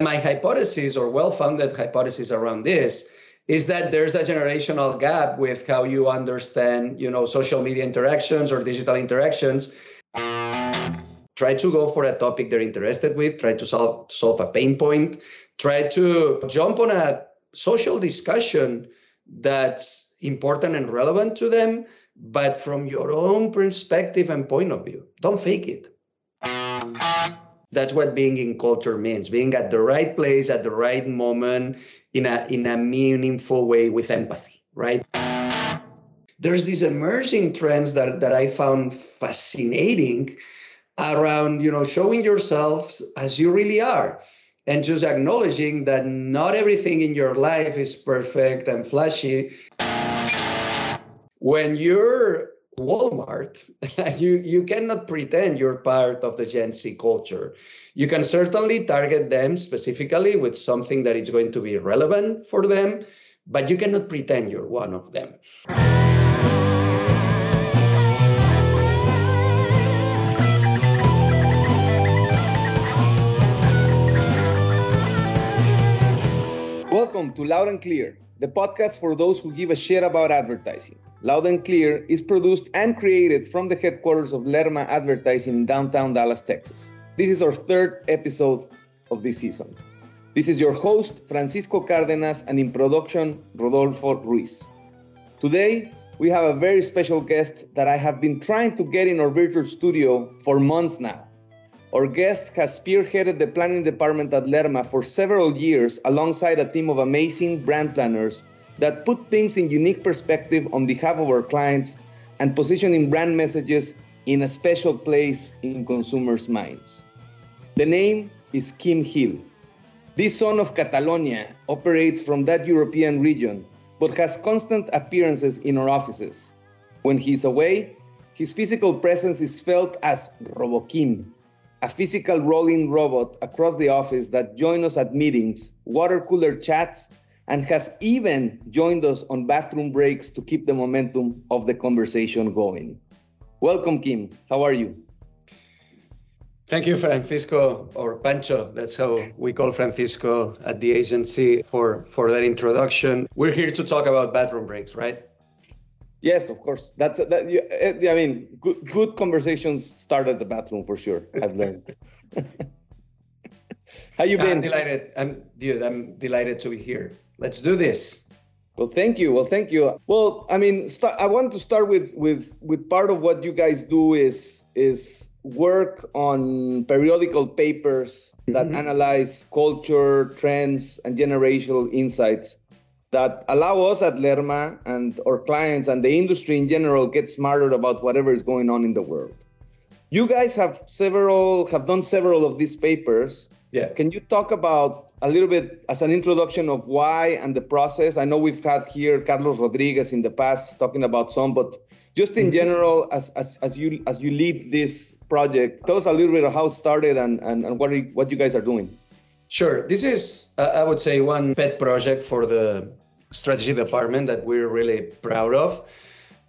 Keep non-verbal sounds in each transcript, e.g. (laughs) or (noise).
My hypothesis or well-founded hypothesis around this is that there's a generational gap with how you understand, you know, social media interactions or digital interactions. Try to go for a topic they're interested with, try to solve solve a pain point, try to jump on a social discussion that's important and relevant to them, but from your own perspective and point of view. Don't fake it. That's what being in culture means being at the right place at the right moment in a, in a meaningful way with empathy, right? There's these emerging trends that, that I found fascinating around, you know, showing yourselves as you really are and just acknowledging that not everything in your life is perfect and flashy. When you're Walmart, (laughs) you, you cannot pretend you're part of the Gen Z culture. You can certainly target them specifically with something that is going to be relevant for them, but you cannot pretend you're one of them. Welcome to Loud and Clear, the podcast for those who give a shit about advertising. Loud and Clear is produced and created from the headquarters of Lerma Advertising in downtown Dallas, Texas. This is our third episode of this season. This is your host, Francisco Cardenas, and in production, Rodolfo Ruiz. Today, we have a very special guest that I have been trying to get in our virtual studio for months now. Our guest has spearheaded the planning department at Lerma for several years alongside a team of amazing brand planners that put things in unique perspective on behalf of our clients and positioning brand messages in a special place in consumers' minds. The name is Kim Hill. This son of Catalonia operates from that European region, but has constant appearances in our offices. When he's away, his physical presence is felt as RoboKim, a physical rolling robot across the office that joins us at meetings, water cooler chats, and has even joined us on bathroom breaks to keep the momentum of the conversation going. Welcome, Kim. How are you? Thank you, Francisco or Pancho. That's how we call Francisco at the agency for, for that introduction. We're here to talk about bathroom breaks, right? Yes, of course. That's that. Eh, I mean, good, good conversations start at the bathroom for sure. I've learned. (laughs) How you been? I'm delighted. I'm dude. I'm delighted to be here. Let's do this. Well, thank you. Well, thank you. Well, I mean, start, I want to start with with with part of what you guys do is is work on periodical papers that mm-hmm. analyze culture, trends, and generational insights that allow us at Lerma and our clients and the industry in general get smarter about whatever is going on in the world. You guys have several have done several of these papers. Yeah. Can you talk about a little bit as an introduction of why and the process? I know we've had here Carlos Rodriguez in the past talking about some, but just in mm-hmm. general, as, as, as you as you lead this project, tell us a little bit of how it started and, and, and what, you, what you guys are doing. Sure. This is, uh, I would say, one pet project for the strategy department that we're really proud of.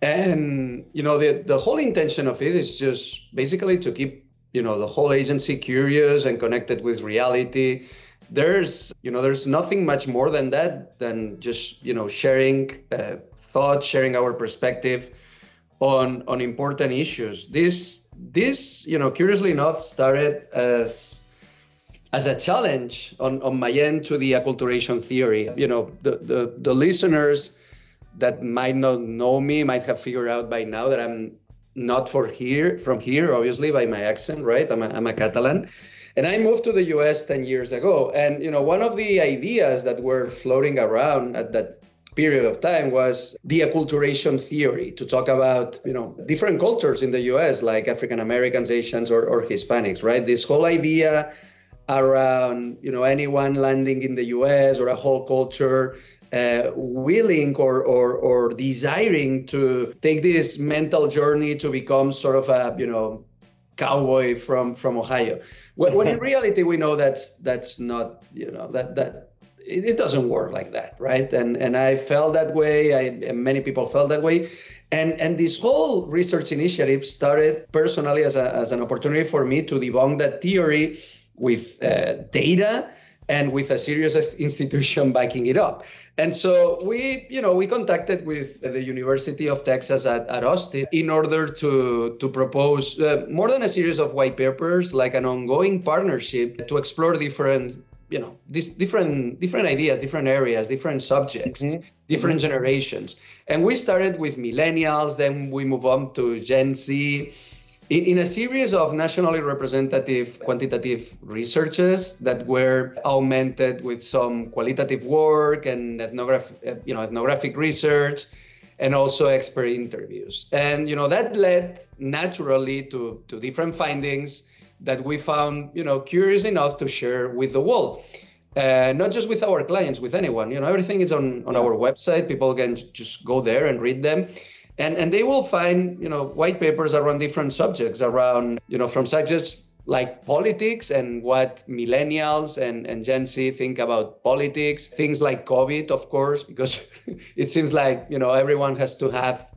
And, you know, the, the whole intention of it is just basically to keep, you know, the whole agency curious and connected with reality. There's, you know, there's nothing much more than that than just, you know, sharing uh, thoughts, sharing our perspective on on important issues. This this, you know, curiously enough, started as as a challenge on, on my end to the acculturation theory. You know, the, the, the listeners that might not know me might have figured out by now that I'm not for here from here, obviously by my accent, right? I'm a, I'm a Catalan. And I moved to the US 10 years ago. And, you know, one of the ideas that were floating around at that period of time was the acculturation theory to talk about, you know, different cultures in the US, like African Americans, Asians, or, or Hispanics, right? This whole idea around you know anyone landing in the US or a whole culture uh, willing or, or or desiring to take this mental journey to become sort of a you know cowboy from from Ohio. When, when in (laughs) reality we know that's that's not you know that that it, it, doesn't work like that, right? And and I felt that way. I and many people felt that way. And, and this whole research initiative started personally as, a, as an opportunity for me to debunk that theory with uh, data and with a serious (laughs) institution backing it up. And so we, you know, we contacted with the University of Texas at, at Austin in order to to propose uh, more than a series of white papers, like an ongoing partnership to explore different, you know, these different different ideas, different areas, different subjects, mm-hmm. different mm-hmm. generations. And we started with millennials, then we move on to Gen Z in, in, a series of nationally representative quantitative researches that were augmented with some qualitative work and ethnograph, you know, ethnographic research and also expert interviews. And you know that led naturally to, to different findings that we found you know curious enough to share with the world. Uh, not just with our clients, with anyone. You know, everything is on, on our website. People can just go there and read them and and they will find you know white papers around different subjects around you know from subjects like politics and what millennials and, and Gen Z think about politics, things like COVID, of course, because (laughs) it seems like you know everyone has to have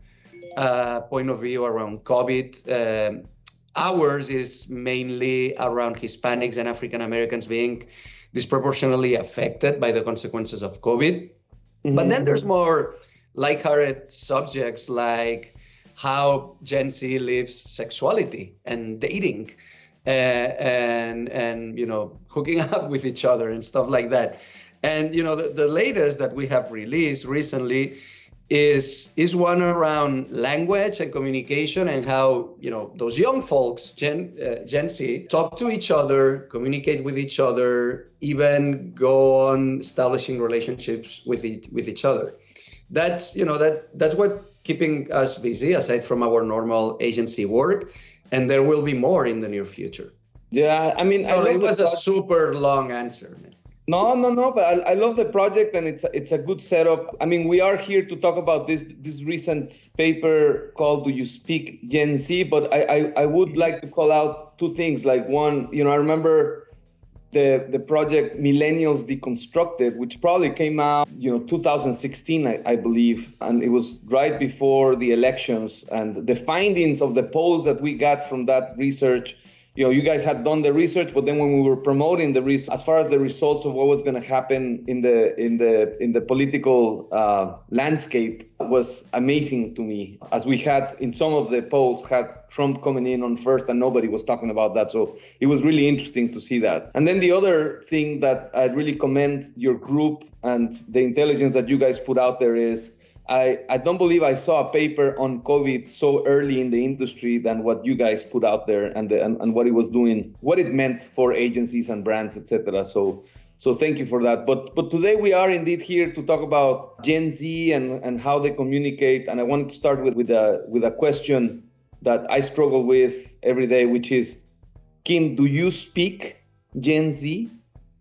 a point of view around COVID. Um, ours is mainly around Hispanics and African Americans being disproportionately affected by the consequences of COVID. Mm-hmm. But then there's more lighthearted subjects like how Gen Z lives sexuality and dating uh, and and you know hooking (laughs) up with each other and stuff like that. And you know the, the latest that we have released recently is is one around language and communication and how you know those young folks Gen uh, Gen Z talk to each other, communicate with each other, even go on establishing relationships with each, with each other that's you know that that's what keeping us busy aside from our normal agency work and there will be more in the near future. Yeah i mean so I it was a super long answer man. no no no but I, I, love the project and it's a, it's a good setup. I mean we are here to talk about this this recent paper called do you speak gen z? But i i, I would like to call out two things. Like one you know i remember the the project Millennials Deconstructed, which probably came out, you know, 2016, I, I, believe, and it was right before the elections. And the findings of the polls that we got from that research you know, you guys had done the research, but then when we were promoting the research, as far as the results of what was going to happen in the in the in the political uh, landscape was amazing to me. As we had in some of the polls had Trump coming in on first, and nobody was talking about that. So it was really interesting to see that. And then the other thing that I really commend your group and the intelligence that you guys put out there is I, I don't believe I saw a paper on COVID so early in the industry than what you guys put out there and, the, and, and what it was doing, what it meant for agencies and brands, etc. So so thank you for that. But but today we are indeed here to talk about Gen Z and, and how they communicate. And I wanted to start with, with a with a question that I struggle with every day, which is Kim, do you speak Gen Z?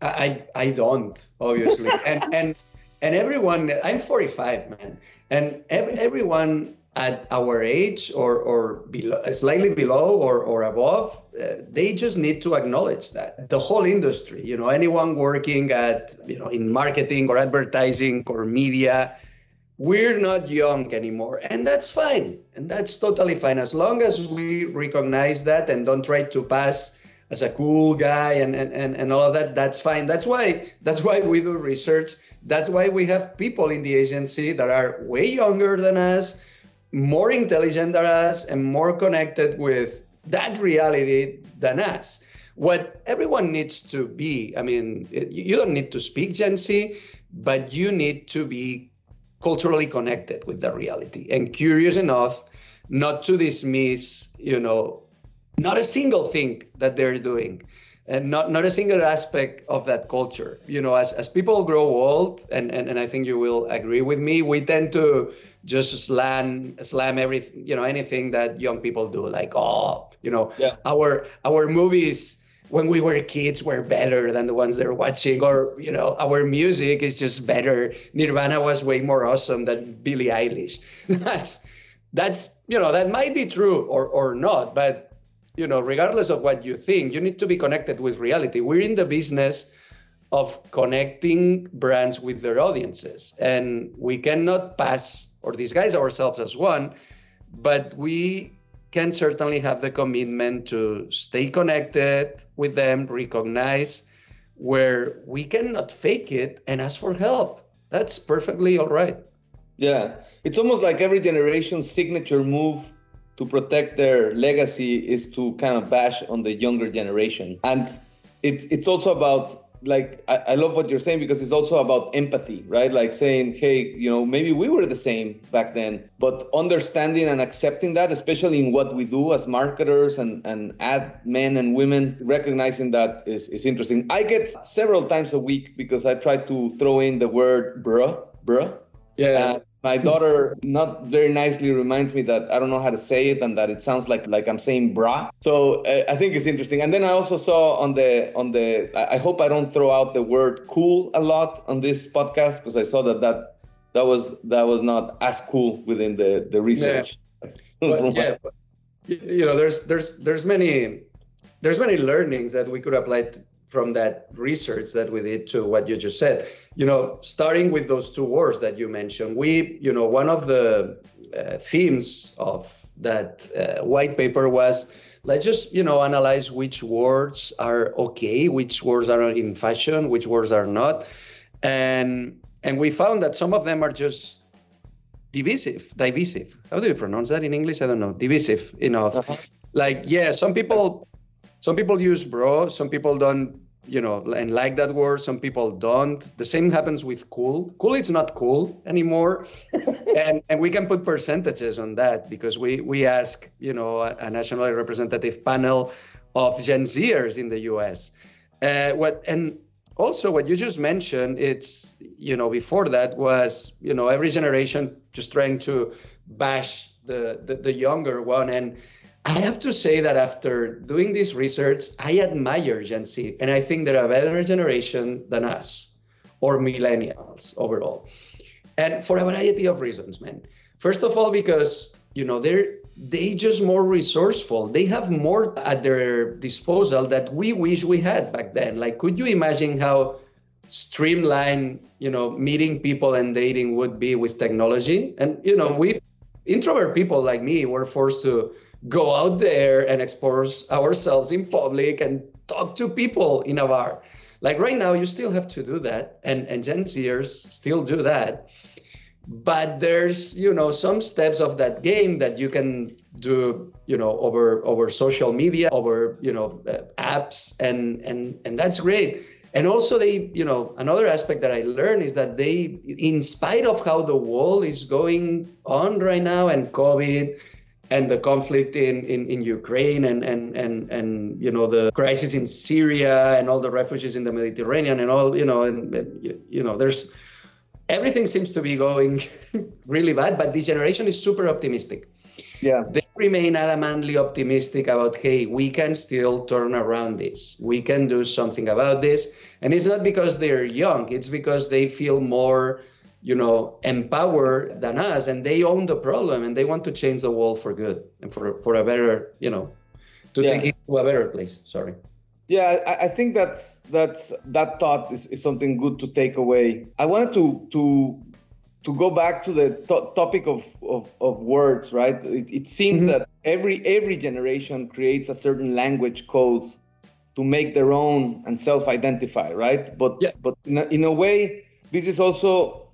I I don't, obviously. (laughs) and and and everyone i'm 45 man. And every, everyone at our age or or below, slightly below or or above uh, they just need to acknowledge that. The whole industry you know anyone working at you know in marketing or advertising or media we're not young anymore. And that's fine. And that's totally fine. As long as we recognize that and don't try to pass as a cool guy and and, and, and all of that that's fine. That's why that's why we do research that's why we have people in the agency that are way younger than us, more intelligent than us, and more connected with that reality than us. What everyone needs to be, I mean, you don't need to speak Gen Z, but you need to be culturally connected with the reality and curious enough not to dismiss, you know, not a single thing that they're doing and not, not a single aspect of that culture. You know, as, as people grow old, and, and, and I think you will agree with me, we tend to just slam slam everything, you know, anything that young people do, like, oh, you know, yeah. our our movies when we were kids were better than the ones they're watching, or you know, our music is just better. Nirvana was way more awesome than Billie Eilish. (laughs) that's that's you know, that might be true or or not, but you know, regardless of what you think, you need to be connected with reality. We're in the business of connecting brands with their audiences, and we cannot pass or disguise ourselves as one, but we can certainly have the commitment to stay connected with them, recognize where we cannot fake it and ask for help. That's perfectly all right. Yeah, it's almost like every generation's signature move to protect their legacy is to kind of bash on the younger generation. And it, it's also about like I, I, love what you're saying because it's also about empathy right? Like saying hey you know maybe we were the same back then but understanding and accepting that especially in what we do as marketers and and ad men and women recognizing that is, is interesting. I get several times a week because i try to throw in the word bruh bruh. Yeah my daughter not very nicely reminds me that I don't know how to say it and that it sounds like like I'm saying bra. So uh, I think it's interesting. And then I also saw on the on the I hope I don't throw out the word cool a lot on this podcast because I saw that that that was that was not as cool within the the research. Yeah. (laughs) yeah you know, there's there's there's many there's many learnings that we could apply to, from that research that we did to what you just said. You know starting with those two words that you mentioned we you know one of the uh, themes of that uh, white paper was let's just you know analyze which words are okay which words are in fashion which words are not. And and we found that some of them are just divisive divisive. How do you pronounce that in english? I don't know. Divisive enough. Uh-huh. like yeah some people some people use bro some people don't you know and like that word some people don't. The same happens with cool. Cool it's not cool anymore. (laughs) And and we can put percentages on that because we we ask you know a, a nationally representative panel of gen zers in the us uh, what and also what you just mentioned it's you know before that was you know every generation just trying to bash the the, the younger one. And I have to say that after doing this research, I admire Gen Z, and I think they're a better generation than us or millennials overall. And for a variety of reasons, man. First of all, because you know they're they just more resourceful. They have more at their disposal that we wish we had back then. Like, could you imagine how streamlined, you know, meeting people and dating would be with technology? And you know, we introvert people like me were forced to go out there and expose ourselves in public and talk to people in a bar. Like right now, you still have to do that, and and Gen Zers still do that. But there's you know some steps of that game that you can do you know over over social media, over you know uh, apps, and and and that's great. And also they you know another aspect that I learned is that they, in spite of how the world is going on right now and COVID and the conflict in, in, in Ukraine and, and, and, and, you know, the crisis in Syria and all the refugees in the Mediterranean and all, you know, and, and you know, there's everything seems to be going (laughs) really bad, but this generation is super optimistic. Yeah. They remain adamantly optimistic about, hey, we can still turn around this. We can do something about this. And it's not because they're young, it's because they feel more you know, empower than us, and they own the problem, and they want to change the world for good and for for a better, you know, to yeah. take it to a better place. Sorry. Yeah, I, I think that's that's that thought is, is something good to take away. I wanted to to to go back to the to- topic of, of, of words, right? It, it seems mm-hmm. that every every generation creates a certain language code to make their own and self-identify, right? But yeah. but in a, in a way, this is also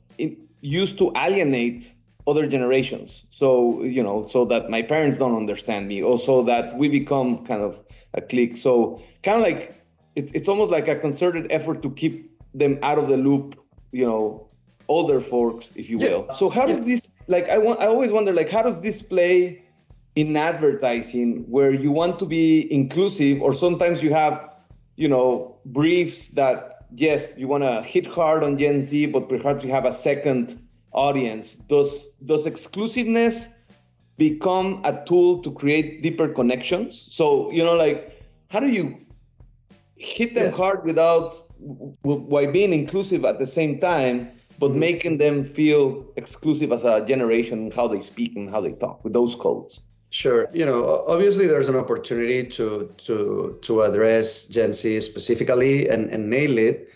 used to alienate other generations. So you know so that my parents don't understand me or so that we become kind of a clique. So kind of like it's, it's almost like a concerted effort to keep them out of the loop you know older folks if you will. Yeah. so how does this like i want i always wonder like how does this play in advertising where you want to be inclusive or sometimes you have you know briefs that yes, you want to hit hard on Gen Z, but perhaps you have a second audience. Does does exclusiveness become a tool to create deeper connections? So you know, like, how do you hit them yeah. hard without while being inclusive at the same time, but mm-hmm. making them feel exclusive as a generation, how they speak and how they talk with those codes? Sure. You know, obviously there's an opportunity to to to address Gen Z specifically and, and nail it,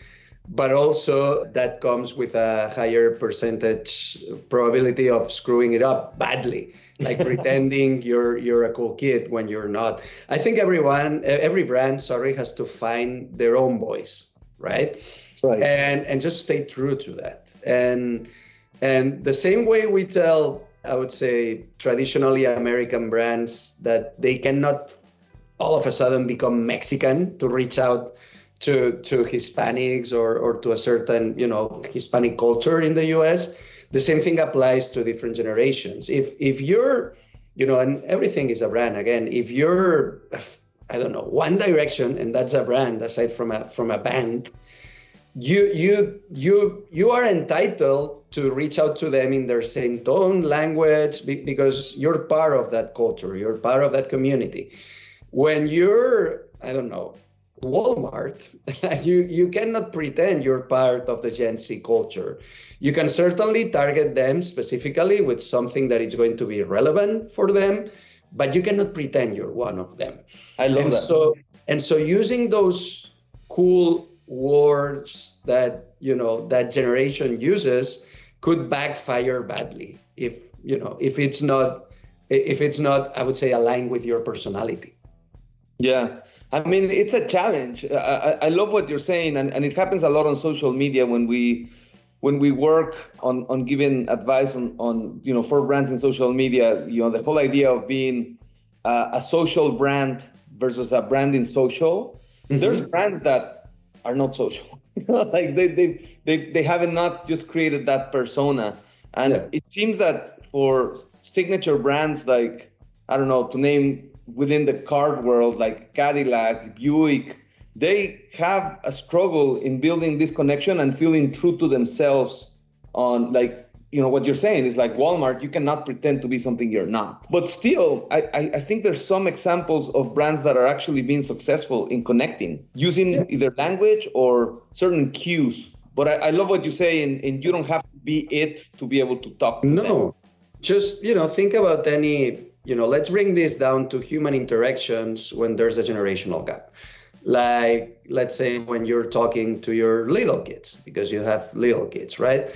but also that comes with a higher percentage probability of screwing it up badly, like pretending (laughs) you're you're a cool kid when you're not. I think everyone, every brand, sorry, has to find their own voice. right? Right. And and just stay true to that. And and the same way we tell, I would say, traditionally American brands that they cannot all of a sudden become Mexican to reach out to to Hispanics or or to a certain you know Hispanic culture in the U.S. The same thing applies to different generations. If if you're you know, and everything is a brand again. If you're I don't know, One Direction, and that's a brand aside from a from a band. You you you you are entitled to reach out to them in their same tone, language, because you're part of that culture. You're part of that community. When you're I don't know Walmart, (laughs) you you cannot pretend you're part of the Gen Z culture. You can certainly target them specifically with something that is going to be relevant for them but you cannot pretend you're one of them. I love and that. So and so using those cool words that you know that generation uses could backfire badly if you know if it's not if it's not I would say aligned with your personality. Yeah. I mean, it's a challenge. I, I love what you're saying, and, and it happens a lot on social media when we when we work on on giving advice on on you know for brands in social media you know the whole idea of being uh, a social brand versus a brand in social mm-hmm. there's brands that are not social (laughs) like they, they they they haven't not just created that persona and yeah. it seems that for signature brands like i don't know to name within the car world like cadillac buick they have a struggle in building this connection and feeling true to themselves on like you know what you're saying is like walmart you cannot pretend to be something you're not. But still I, I think there's some examples of brands that are actually being successful in connecting using yeah. either language or certain cues. But I, I love what you say and, and you don't have to be it to be able to talk to no. Them. just you know think about any you know let's bring this down to human interactions when there's a generational gap. Like let's say when you're talking to your little kids because you have little kids right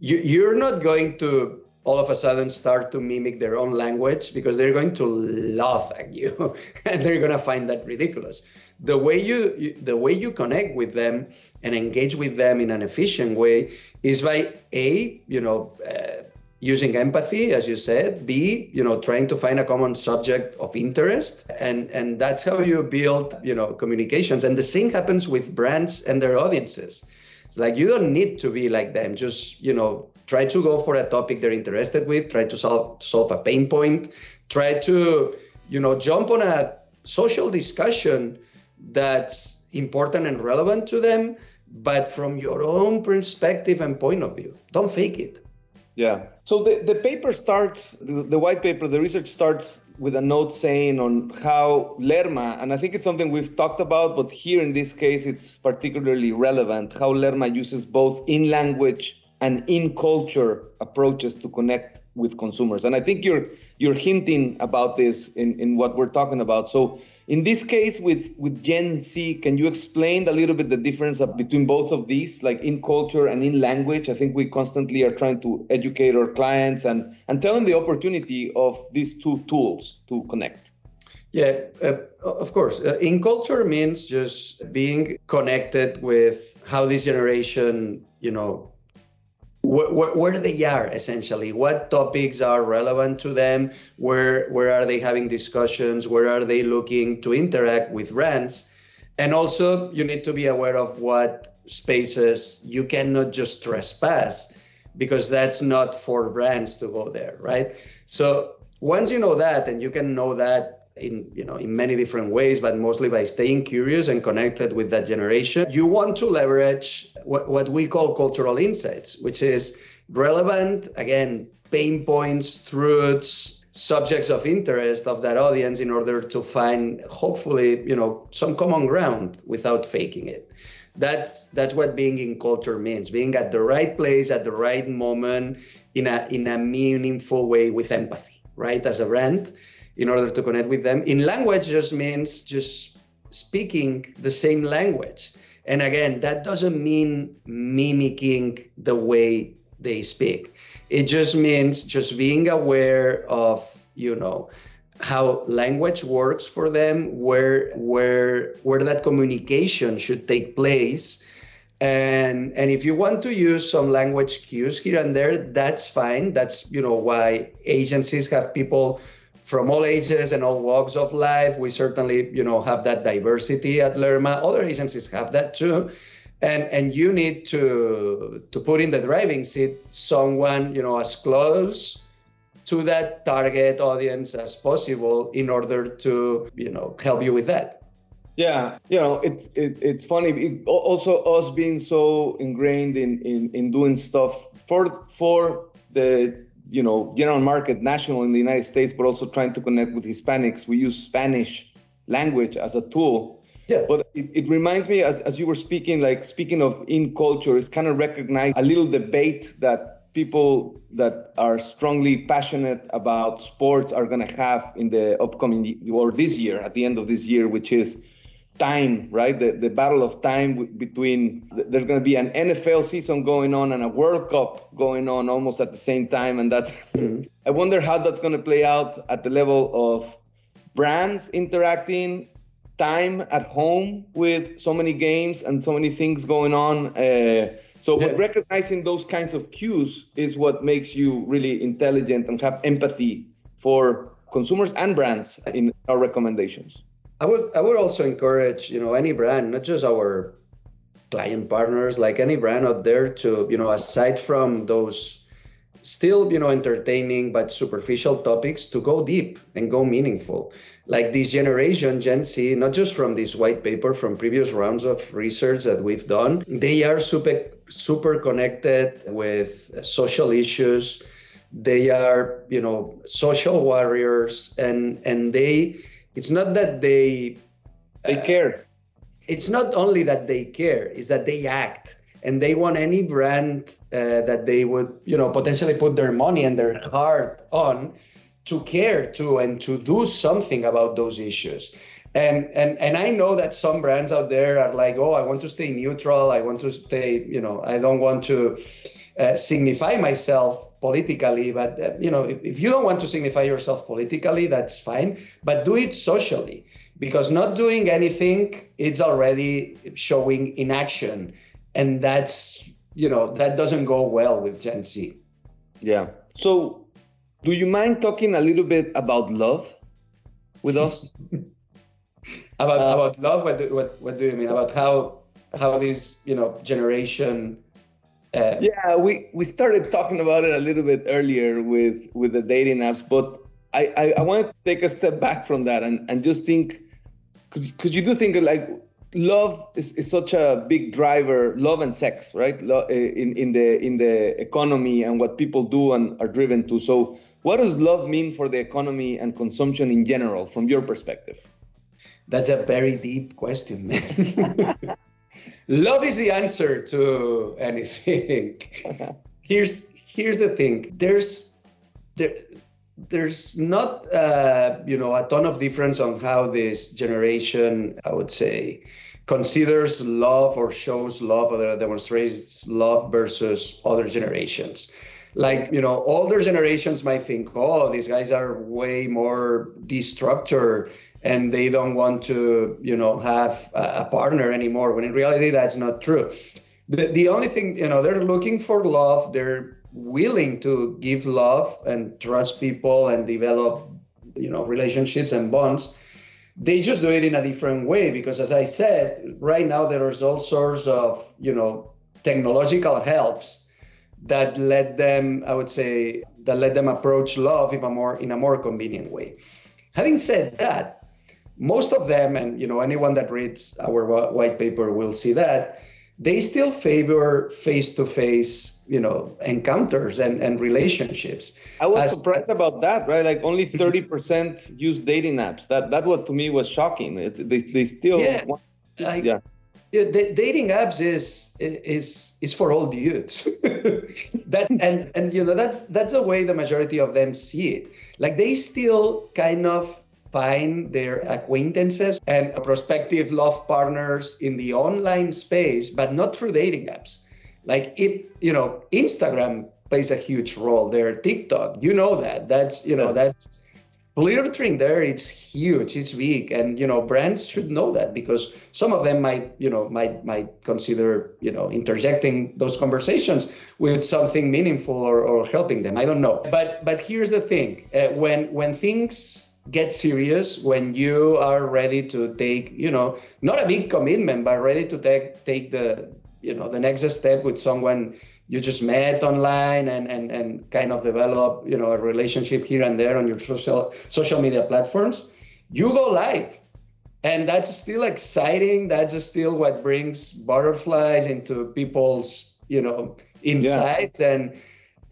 you, you're not going to all of a sudden start to mimic their own language because they're going to laugh at you (laughs) and they're going to find that ridiculous. The way you, you, the way you connect with them and engage with them in an efficient way is by a you know uh, using empathy as you said b you know trying to find a common subject of interest and and that's how you build you know communications. And the same happens with brands and their audiences like you don't need to be like them. Just you know try to go for a topic they're interested with try to solve solve a pain point try to you know jump on a social discussion that's important and relevant to them but from your own perspective and point of view. Don't fake it. Yeah. So the, the paper starts, the, the white paper, the research starts with a note saying on how Lerma, and I think it's something we've talked about, but here in this case, it's particularly relevant, how Lerma uses both in language and in culture approaches to connect with consumers. And I think you're you're hinting about this in, in what we're talking about. So in this case with, with Gen Z, can you explain a little bit the difference between both of these, like in culture and in language? I think we constantly are trying to educate our clients and, and tell them the opportunity of these two tools to connect. Yeah, uh, of course. Uh, in culture means just being connected with how this generation, you know, where, they are essentially. What topics are relevant to them? Where where are they having discussions? Where are they looking to interact with brands? And also you need to be aware of what spaces you cannot just trespass because that's not for brands to go there right? So once you know that and you can know that in you know in many different ways but mostly by staying curious and connected with that generation. You want to leverage what, what we call cultural insights which is relevant again pain points truths subjects of interest of that audience in order to find hopefully you know some common ground without faking it. That's that's what being in culture means being at the right place at the right moment in a in a meaningful way with empathy right as a brand in order to connect with them. In language just means just speaking the same language. And again, that doesn't mean mimicking the way they speak. It just means just being aware of, you know, how language works for them, where where where that communication should take place, and and if you want to use some language cues here and there that's fine that's you know why agencies have people from all ages and all walks of life we certainly you know have that diversity at lerma. Other agencies have that too. And and you need to to put in the driving seat someone you know as close to that target audience as possible in order to you know help you with that. Yeah, you know, it's it, it's funny. It, also, us being so ingrained in, in in doing stuff for for the you know general market, national in the United States, but also trying to connect with Hispanics. We use Spanish language as a tool. Yeah. But it, it reminds me, as, as you were speaking, like speaking of in culture, it's kind of recognize a little debate that people that are strongly passionate about sports are going to have in the upcoming or this year, at the end of this year, which is time, right? The, the battle of time between there's going to be an NFL season going on and a World Cup going on almost at the same time. And that's, (laughs) mm-hmm. I wonder how that's going to play out at the level of brands interacting, time at home with so many games and so many things going on. Uh, so, yeah. recognizing those kinds of cues is what makes you really intelligent and have empathy for consumers and brands in our recommendations. I would I would also encourage you know any brand, not just our client partners, like any brand out there, to you know aside from those still you know entertaining but superficial topics, to go deep and go meaningful. Like this generation, Gen Z, not just from this white paper, from previous rounds of research that we've done, they are super super connected with social issues. They are you know social warriors, and and they it's not that they they uh, care. It's not only that they care; it's that they act, and they want any brand uh, that they would, you know, potentially put their money and their heart on to care to and to do something about those issues. And and and I know that some brands out there are like, oh, I want to stay neutral. I want to stay, you know, I don't want to uh, signify myself politically but uh, you know if, if you don't want to signify yourself politically that's fine but do it socially because not doing anything it's already showing inaction and that's you know that doesn't go well with gen z. Yeah. So do you mind talking a little bit about love with us? (laughs) About uh, about love? What do, what what do you mean? About how how this you know generation uh, yeah, we, we started talking about it a little bit earlier with, with the dating apps, but I, I, I want to take a step back from that and, and just think, because you do think like love is, is such a big driver, love and sex, right? Lo, eh, in, in, the, in the economy and what people do and are driven to. So, what does love mean for the economy and consumption in general from your perspective? That's a very deep question, man. (laughs) love is the answer to anything. (laughs) here's here's the thing. There's there there's not uh, you know a ton of difference on how this generation, I would say, considers love or shows love or demonstrates love versus other generations like you know older generations might think oh these guys are way more destructive and they don't want to you know have a partner anymore when in reality that's not true. The, the only thing you know they're looking for love. They're willing to give love and trust people and develop you know relationships and bonds. They just do it in a different way because as i said right now there's all sorts of you know technological helps that let them i would say that let them approach love in a more in a more convenient way. Having said that most of them, and you know anyone that reads our white paper will see that they still favor face-to-face you know encounters and, and relationships. I was As, surprised about that right? Like only 30% (laughs) use dating apps. That that what to me was shocking. They, they still yeah, want, like, yeah. yeah the, dating apps is is is for all dudes (laughs) that and and you know that's that's the way the majority of them see it. Like they still kind of find their acquaintances and prospective love partners in the online space, but not through dating apps. Like if you know, Instagram plays a huge role there, TikTok, you know that. That's, you know, that's filtering there. It's huge it's big and you know brands should know that because some of them might you know might might consider you know interjecting those conversations with something meaningful or, or helping them. I don't know. But but here's the thing. Uh, when when things get serious when you are ready to take you know not a big commitment but ready to take take the you know the next step with someone you just met online and, and, and kind of develop you know a relationship here and there on your social social media platforms. You go live. And that's still exciting. That's still what brings butterflies into people's you know insights. Yeah. and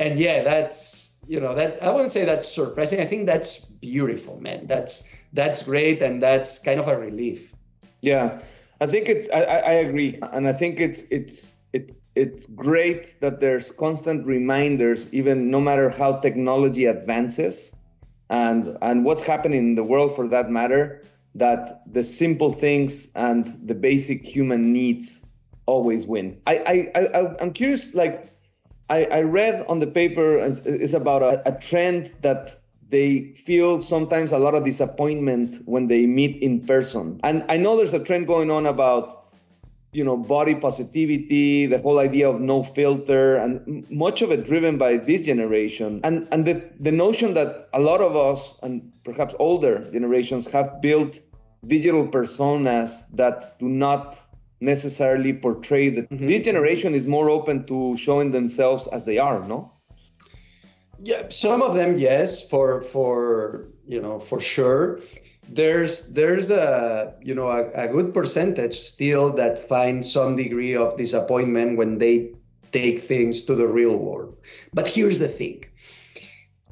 and yeah that's you know that i wouldn't say that's surprising. I think that's beautiful man. That's that's great and that's kind of a relief. Yeah. I think it's i, I agree. And i think it's it's it it's great that there's constant reminders, even no matter how technology advances and, and what's happening in the world for that matter, that the simple things and the basic human needs always win. I, I, I, I'm curious, like, I, I read on the paper, it's about a, a trend that they feel sometimes a lot of disappointment when they meet in person. And I know there's a trend going on about you know body positivity the whole idea of no filter and much of it driven by this generation and and the, the notion that a lot of us and perhaps older generations have built digital personas that do not necessarily portray that mm-hmm. this generation is more open to showing themselves as they are no? Yeah some of them yes for for you know for sure. There's there's a you know a, a, good percentage still that find some degree of disappointment when they take things to the real world. But here's the thing.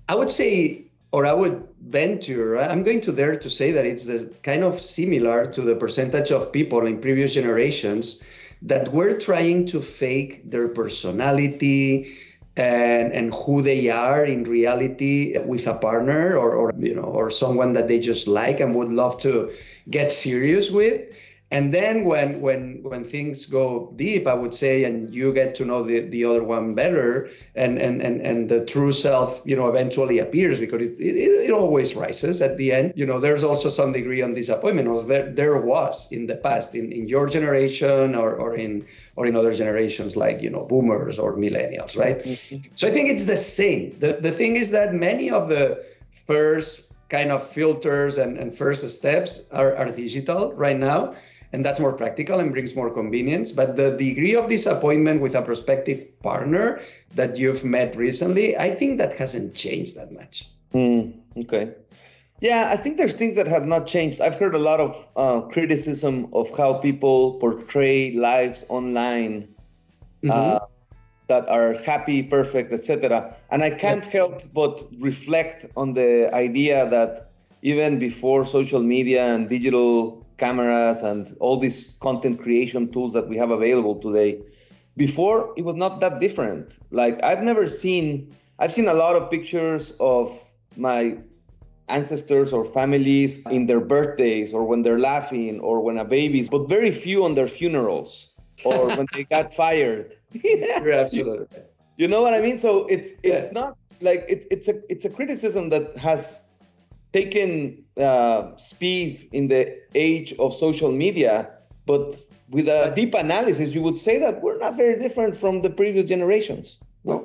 I would say or i would venture i'm going to dare to say that it's the kind of similar to the percentage of people in previous generations that were trying to fake their personality and and who they are in reality with a partner or, or you know or someone that they just like and would love to get serious with and then when when when things go deep i would say and you get to know the, the other one better and and and, and the true self you know eventually appears because it, it, it always rises at the end. You know there's also some degree of disappointment. Or there, there was in the past in, in your generation or, or in or in other generations like you know boomers or millennials right? Mm-hmm. so i think it's the same. The, the thing is that many of the first kind of filters and, and first steps are, are digital right now and that's more practical and brings more convenience. But the degree of disappointment with a prospective partner that you've met recently, I think that hasn't changed that much. Mm, okay. Yeah, I think there's things that have not changed. I've heard a lot of uh, criticism of how people portray lives online mm-hmm. uh, that are happy, perfect, etc. And I can't help but reflect on the idea that even before social media and digital cameras and all these content creation tools that we have available today. Before it was not that different. Like i've never seen i've seen a lot of pictures of my ancestors or families in their birthdays or when they're laughing or when a baby's but very few on their funerals (laughs) or when they got fired. (laughs) You're absolutely you know what i mean? So it's it's yeah. not like it, it's a it's a criticism that has taken uh, speed in the age of social media, but with a deep analysis, you would say that we're not very different from the previous generations. Well,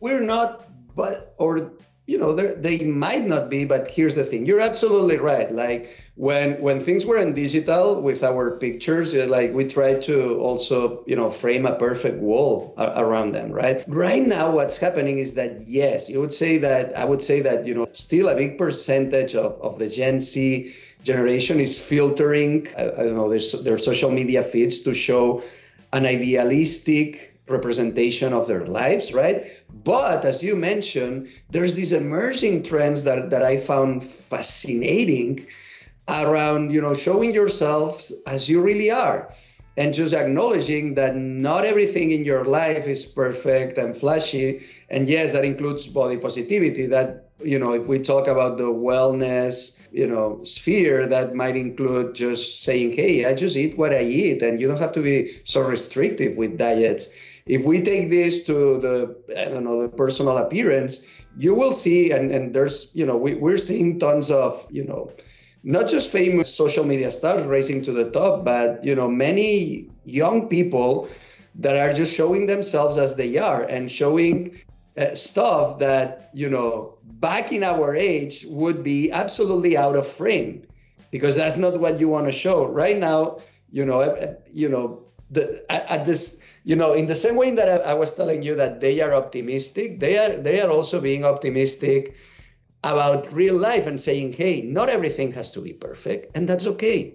we're not, but or you know, they might not be, but here's the thing: you're absolutely right. Like when when things were in digital with our pictures, uh, like we tried to also, you know, frame a perfect wall around them, right? Right now, what's happening is that yes, you would say that I would say that you know, still a big percentage of of the Gen Z generation is filtering, I, I don't know, their their social media feeds to show an idealistic representation of their lives, right? But as you mentioned, there's these emerging trends that, that I found fascinating around, you know, showing yourselves as you really are and just acknowledging that not everything in your life is perfect and flashy. And yes, that includes body positivity. That, you know, if we talk about the wellness, you know, sphere, that might include just saying, hey, I just eat what I eat. And you don't have to be so restrictive with diets if we take this to the I don't know the personal appearance, you will see, and and there's you know we, we're seeing tons of you know not just famous social media stars racing to the top, but you know many young people that are just showing themselves as they are and showing uh, stuff that you know back in our age would be absolutely out of frame because that's not what you want to show. Right now you know you know the at, this you know in the same way that I, I, was telling you that they are optimistic they are they are also being optimistic about real life and saying hey not everything has to be perfect and that's okay.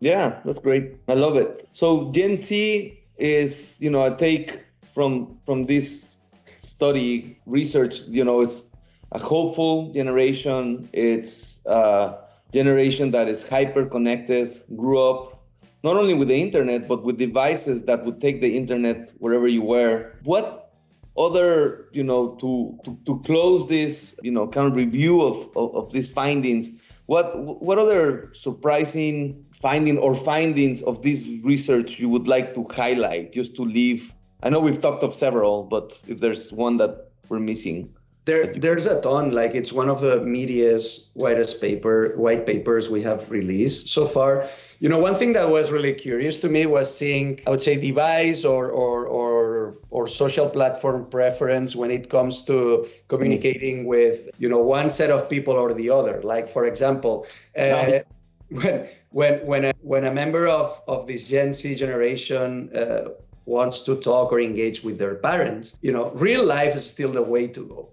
Yeah that's great. I love it. So gen z is you know a take from from this study research you know it's a hopeful generation. It's a generation that is hyper connected grew up not only with the internet but with devices that would take the internet wherever you were what other you know to to, to close this you know kind of review of, of, of these findings what what other surprising finding or findings of this research you would like to highlight just to leave? I know we've talked of several, but if there's one that we're missing. There, there's a ton. Like it's one of the media's whitest paper, white papers we have released so far. You know, one thing that was really curious to me was seeing, I would say, device or or or or social platform preference when it comes to communicating with, you know, one set of people or the other. Like, for example, uh, (laughs) when when when a, when a member of of this Gen Z generation uh, wants to talk or engage with their parents, you know, real life is still the way to go.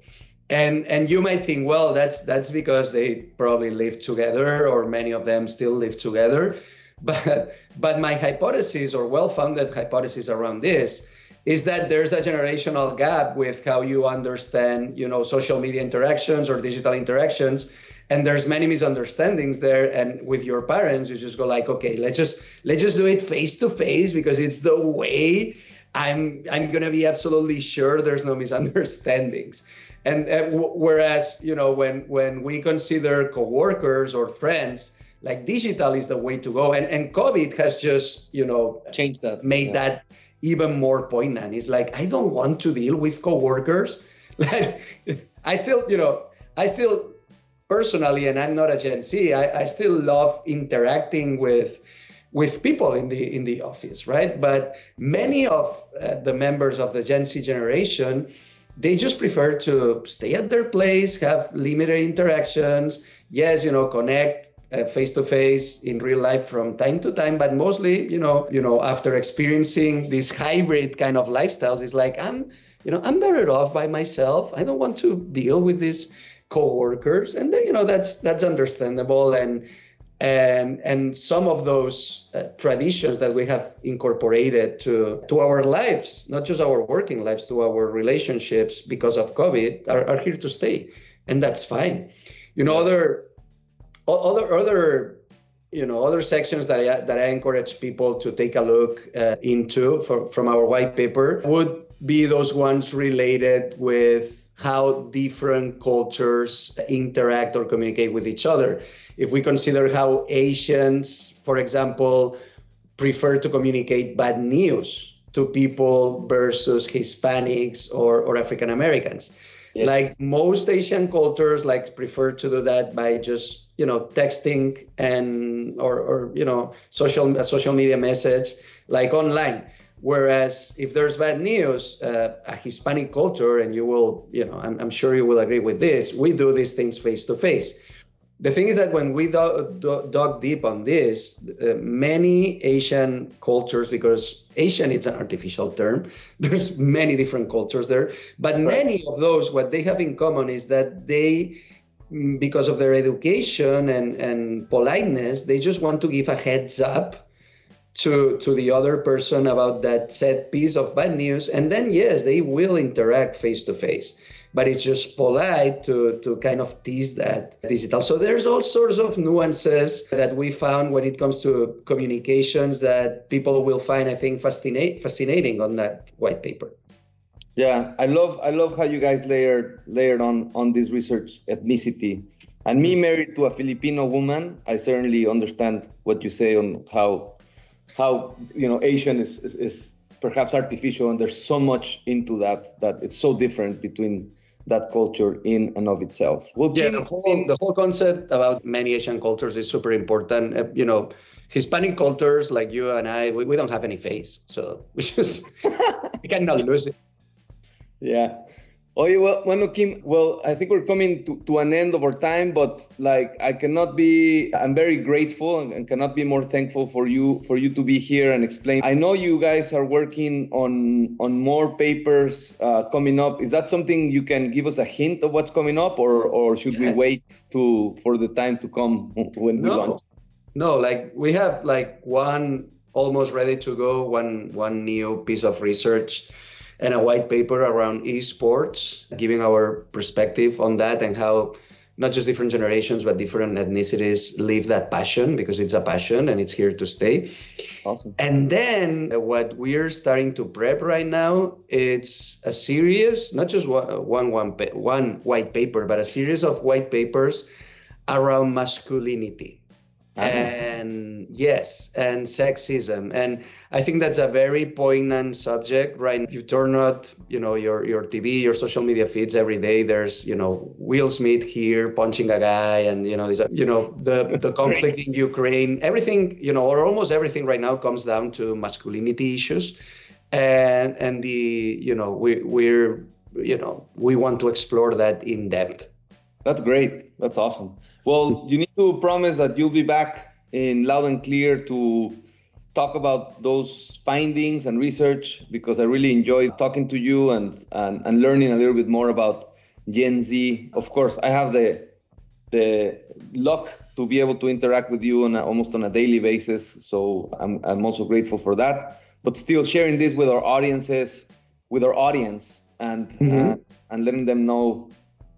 And and you might think, well, that's that's because they probably live together, or many of them still live together. But but my hypothesis or well-founded hypothesis around this is that there's a generational gap with how you understand, you know, social media interactions or digital interactions. And there's many misunderstandings there. And with your parents you just go like okay let's just let's just do it face to face because it's the way i'm i'm gonna be absolutely sure there's no misunderstandings. And uh, w- whereas you know when when we consider coworkers or friends like digital is the way to go and and covid has just you know changed that made yeah. that even more poignant it's like i don't want to deal with coworkers (laughs) like i still you know i still personally, and I'm not a Gen Z, I, I still love interacting with with people in the in the office, right? But many of uh, the members of the Gen Z generation, they just prefer to stay at their place, have limited interactions. Yes, you know, connect face to face in real life from time to time, but mostly, you know, you know, after experiencing these hybrid kind of lifestyles, it's like I'm, you know, I'm better off by myself. I don't want to deal with these co-workers. And you know that's that's understandable. And and and some of those uh, traditions that we have incorporated to to our lives not just our working lives to our relationships because of covid are, are here to stay. And that's fine. You know other other other you know other sections that I, that I encourage people to take a look uh, into for, from our white paper would be those ones related with how different cultures interact or communicate with each other. If we consider how Asians, for example, prefer to communicate bad news to people versus Hispanics or, or African Americans. Yes. Like most Asian cultures like prefer to do that by just, you know, texting and or, or you know, social social media message like online Whereas if there's bad news, uh, a Hispanic culture, and you will, you know, I'm, I'm, sure you will agree with this, we do these things face to face. The thing is that when we dug, dug deep on this, uh, many Asian cultures, because Asian is an artificial term, (laughs) there's many different cultures there, but many of those, what they have in common is that they, mm, because of their education and, and politeness, they just want to give a heads up to to the other person about that said piece of bad news and then yes they will interact face to face but it's just polite to to kind of tease that digital. So there's all sorts of nuances that we found when it comes to communications that people will find i think fascinate fascinating on that white paper. Yeah i love i love how you guys layered layered on on this research ethnicity. And me married to a filipino woman i certainly understand what you say on how how you know Asian is, is, is perhaps artificial and there's so much into that that it's so different between that culture in and of itself. Well, yeah, the whole, the whole concept about many Asian cultures is super important. Uh, you know, Hispanic cultures like you and I, we, we don't have any face, so (laughs) we just we cannot lose it. (laughs) Yeah, Oh, yeah, well, bueno, Kim, well, I think we're coming to, to an end of our time, but like I cannot be, I'm very grateful and, and, cannot be more thankful for you for you to be here and explain. I know you guys are working on on more papers uh, coming up. Is that something you can give us a hint of what's coming up, or or should yeah. we wait to for the time to come when no. we launch? No, like we have like one almost ready to go, one one new piece of research and a white paper around esports, giving our perspective on that and how not just different generations but different ethnicities live that passion because it's a passion and it's here to stay. Awesome. And then uh, what we're starting to prep right now, it's a series, not just one one one, one white paper, but a series of white papers around masculinity and yes and sexism. And i think that's a very poignant subject right? You turn out you know your your tv your social media feeds every day. There's you know will smith here punching a guy and you know there's you know the the (laughs) conflict in ukraine. Everything you know or almost everything right now comes down to masculinity issues. And and the you know we we're you know we want to explore that in depth that's great that's awesome well, you need to promise that you'll be back in loud and clear to talk about those findings and research because I really enjoyed talking to you and, and, and learning a little bit more about Gen Z. Of course, I have the the luck to be able to interact with you on a, almost on a daily basis. So I'm, I'm also grateful for that. But still sharing this with our audiences, with our audience, and mm-hmm. uh, and letting them know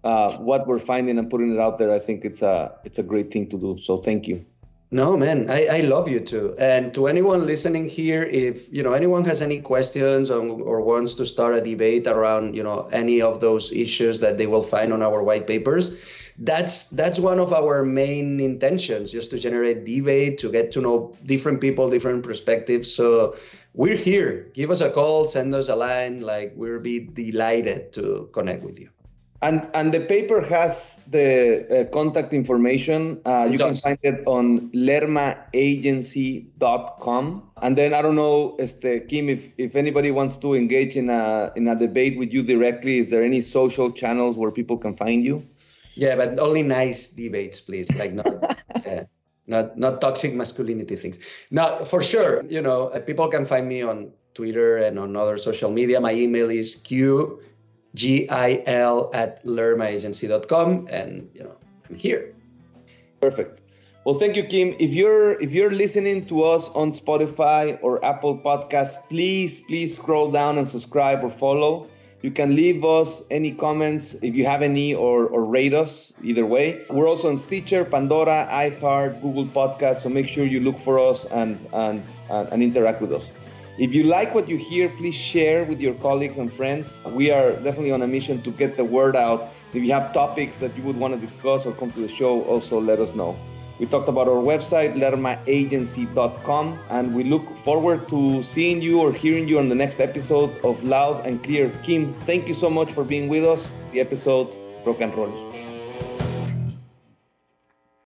uh, what we're finding and putting it out there, I think it's a it's a great thing to do. So thank you. No, man, I, I love you too. And to anyone listening here, if you know anyone has any questions or, or wants to start a debate around you know any of those issues that they will find on our white papers, that's that's one of our main intentions, just to generate debate, to get to know different people, different perspectives. So we're here. Give us a call, send us a line. Like we'll be delighted to connect with you. And and the paper has the uh, contact information. Uh, you can find it on lermaagency.com. And then I don't know, este, Kim, if, if anybody wants to engage in a in a debate with you directly, is there any social channels where people can find you? Yeah, but only nice debates, please. Like not (laughs) uh, not not toxic masculinity things. Now, for sure, you know, uh, people can find me on Twitter and on other social media. My email is q G-I-L at lermaagency.com. And, you know, I'm here. Perfect. Well, thank you, Kim. If you're if you're listening to us on Spotify or Apple Podcasts, please please scroll down and subscribe or follow. You can leave us any comments if you have any, or or rate us. Either way, we're also on Stitcher, Pandora, iHeart, Google Podcasts. So make sure you look for us and and and, and interact with us. If you like what you hear, please share with your colleagues and friends. We are definitely on a mission to get the word out. If you have topics that you would want to discuss or come to the show, also let us know. We talked about our website, lermaagency.com, and we look forward to seeing you or hearing you on the next episode of Loud and Clear. Kim, thank you so much for being with us. The episode Rock and Roll.